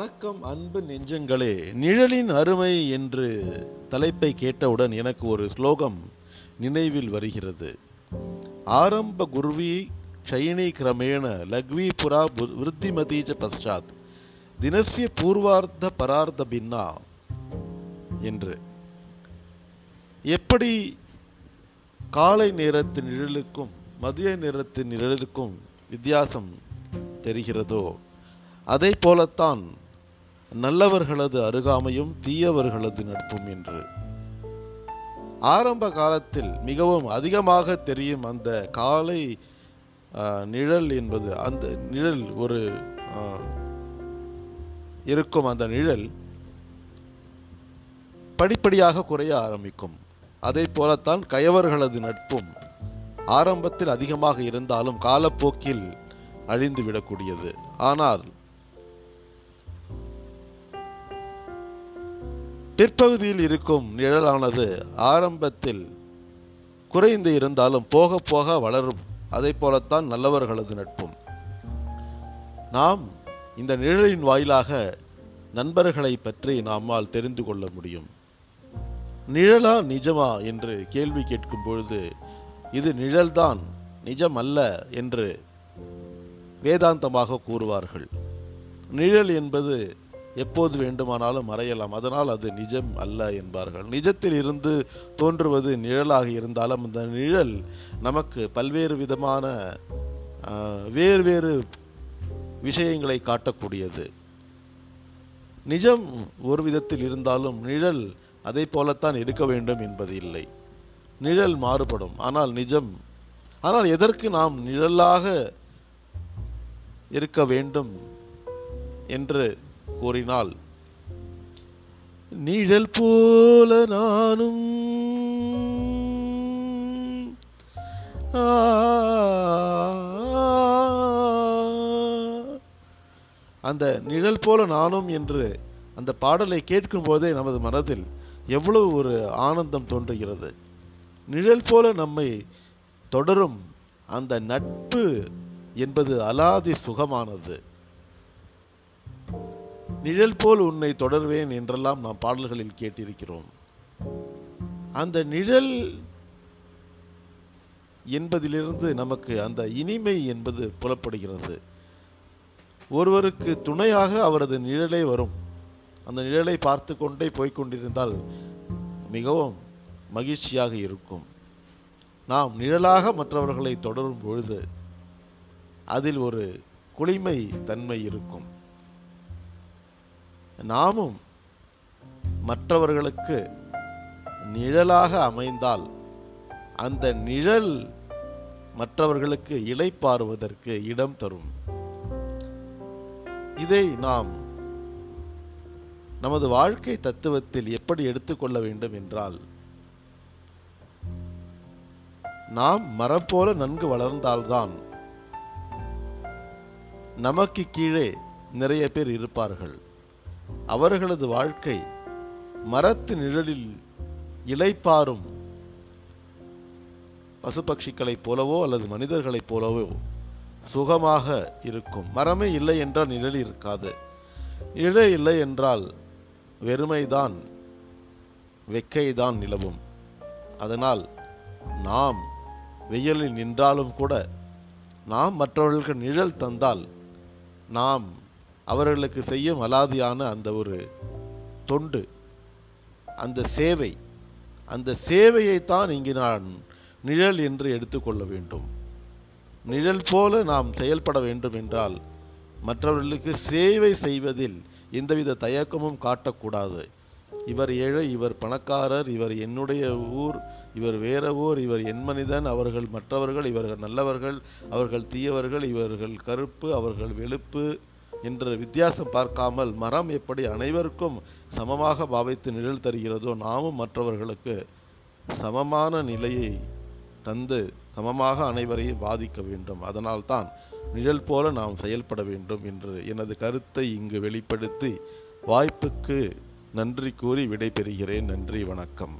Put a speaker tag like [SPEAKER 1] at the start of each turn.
[SPEAKER 1] வணக்கம் அன்பு நெஞ்சங்களே நிழலின் அருமை என்று தலைப்பை கேட்டவுடன் எனக்கு ஒரு ஸ்லோகம் நினைவில் வருகிறது. ஆரம்ப குருவி க்ஷயினி கிரமேண லக்வி புரா பு- விருத்திமதீச்ச தினசிய பூர்வார்த்த பரார்த்த பின்னா என்று. எப்படி காலை நேரத்து நிழலுக்கும் மதிய நேரத்து நிழலுக்கும் வித்தியாசம் தெரிகிறதோ அதை போலத்தான் நல்லவர்களது அருகாமையும் தீயவர்களது நட்பும் என்று. ஆரம்ப காலத்தில் மிகவும் அதிகமாக தெரியும் அந்த காலை நிழல் என்பது. அந்த நிழல் ஒரு இருக்கும் அந்த நிழல் படிப்படியாக குறைய ஆரம்பிக்கும். அதே போலத்தான் கயவர்களது நட்பும் ஆரம்பத்தில் அதிகமாக இருந்தாலும் காலப்போக்கில் அழிந்து விடக்கூடியது ஆனால் பிற்பகுதியில் இருக்கும் நிழலானது ஆரம்பத்தில் குறைந்து இருந்தாலும் போக போக வளரும். அதை போலத்தான் நல்லவர்களது நட்பும். நாம் இந்த நிழலின் வாயிலாக நண்பர்களை பற்றி நம்மால் தெரிந்து கொள்ள முடியும். நிழலா நிஜமா என்று கேள்வி கேட்கும் பொழுது இது நிழல்தான் நிஜம் அல்ல என்று வேதாந்தமாக கூறுவார்கள். நிழல் என்பது எப்போது வேண்டுமானாலும் மறையலாம். அதனால் அது நிஜம் அல்ல என்பார்கள். நிஜத்தில் இருந்து தோன்றுவது நிழலாக இருந்தாலும் அந்த நிழல் நமக்கு பல்வேறு விதமான வேறு வேறு விஷயங்களை காட்டக்கூடியது. நிஜம் ஒரு விதத்தில் இருந்தாலும் நிழல் அதை போலத்தான் இருக்க வேண்டும் என்பது இல்லை. நிழல் மாறுபடும். ஆனால் நிஜம் ஆனால் எதற்கு நாம் நிழலாக இருக்க வேண்டும் என்று கூறினால் நிழல் போல நானும் அந்த நிழல் போல நானும் என்று அந்த பாடலை கேட்கும் போதே நமது மனதில் எவ்வளவு ஒரு ஆனந்தம் தோன்றுகிறது. நிழல் போல நம்மை தொடரும் அந்த நட்பு என்பது அலாதி சுகமானது. நிழல் போல் உன்னை தொடர்வேன் என்றெல்லாம் நாம் பாடல்களில் கேட்டிருக்கிறோம். அந்த நிழல் என்பதிலிருந்து நமக்கு அந்த இனிமை என்பது புலப்படுகிறது. ஒருவருக்கு துணையாக அவரது நிழலே வரும். அந்த நிழலை பார்த்து கொண்டே போய்கொண்டிருந்தால் மிகவும் மகிழ்ச்சியாக இருக்கும். நாம் நிழலாக மற்றவர்களை தொடரும் பொழுது அதில் ஒரு குளிமை தன்மை இருக்கும். நாமும் மற்றவர்களுக்கு நிழலாக அமைந்தால் அந்த நிழல் மற்றவர்களுக்கு இளைப்பாறுவதற்கு இடம் தரும். இதை நாம் நமது வாழ்க்கை தத்துவத்தில் எப்படி எடுத்துக்கொள்ள வேண்டும் என்றால் நாம் மரம் போல நன்கு வளர்ந்தால்தான் நமக்கு கீழே நிறைய பேர் இருப்பார்கள். அவர்களது வாழ்க்கை மரத்து நிழலில் இலைப்பாரும் பசுபட்சிகளைப் போலவோ அல்லது மனிதர்களைப் போலவோ சுகமாக இருக்கும். மரமே இல்லை என்றால் நிழல் இருக்காது. நிழல் இல்லை என்றால் வெறுமைதான் வெக்கைதான் நிலவும். அதனால் நாம் வெயிலில் நின்றாலும் கூட நாம் மற்றவர்களுக்கு நிழல் தந்தால் நாம் அவர்களுக்கு செய்யும் அலாதியான அந்த ஒரு தொண்டு அந்த சேவை அந்த சேவையைத்தான் இங்கு நான் நிழல் என்று எடுத்துக்கொள்ள வேண்டும். நிழல் போல நாம் செயல்பட வேண்டும் என்றால் மற்றவர்களுக்கு சேவை செய்வதில் எந்தவித தயக்கமும் காட்டக்கூடாது. இவர் ஏழை இவர் பணக்காரர் இவர் என்னுடைய ஊர் இவர் வேற ஊர் இவர் என் மனிதன் அவர்கள் மற்றவர்கள் இவர்கள் நல்லவர்கள் அவர்கள் தீயவர்கள் இவர்கள் கருப்பு அவர்கள் வெளுப்பு என்ற வித்தியாசம் பார்க்காமல் மரம் எப்படி அனைவருக்கும் சமமாக பாவித்து நிழல் தருகிறதோ நாமும் மற்றவர்களுக்கு சமமான நிலையை தந்து சமமாக அனைவரையும் பாதிக்க வேண்டும். அதனால்தான் நிழல் போல நாம் செயல்பட வேண்டும் என்று எனது கருத்தை இங்கு வெளிப்படுத்தி வாய்ப்புக்கு நன்றி கூறி விடைபெறுகிறேன். நன்றி வணக்கம்.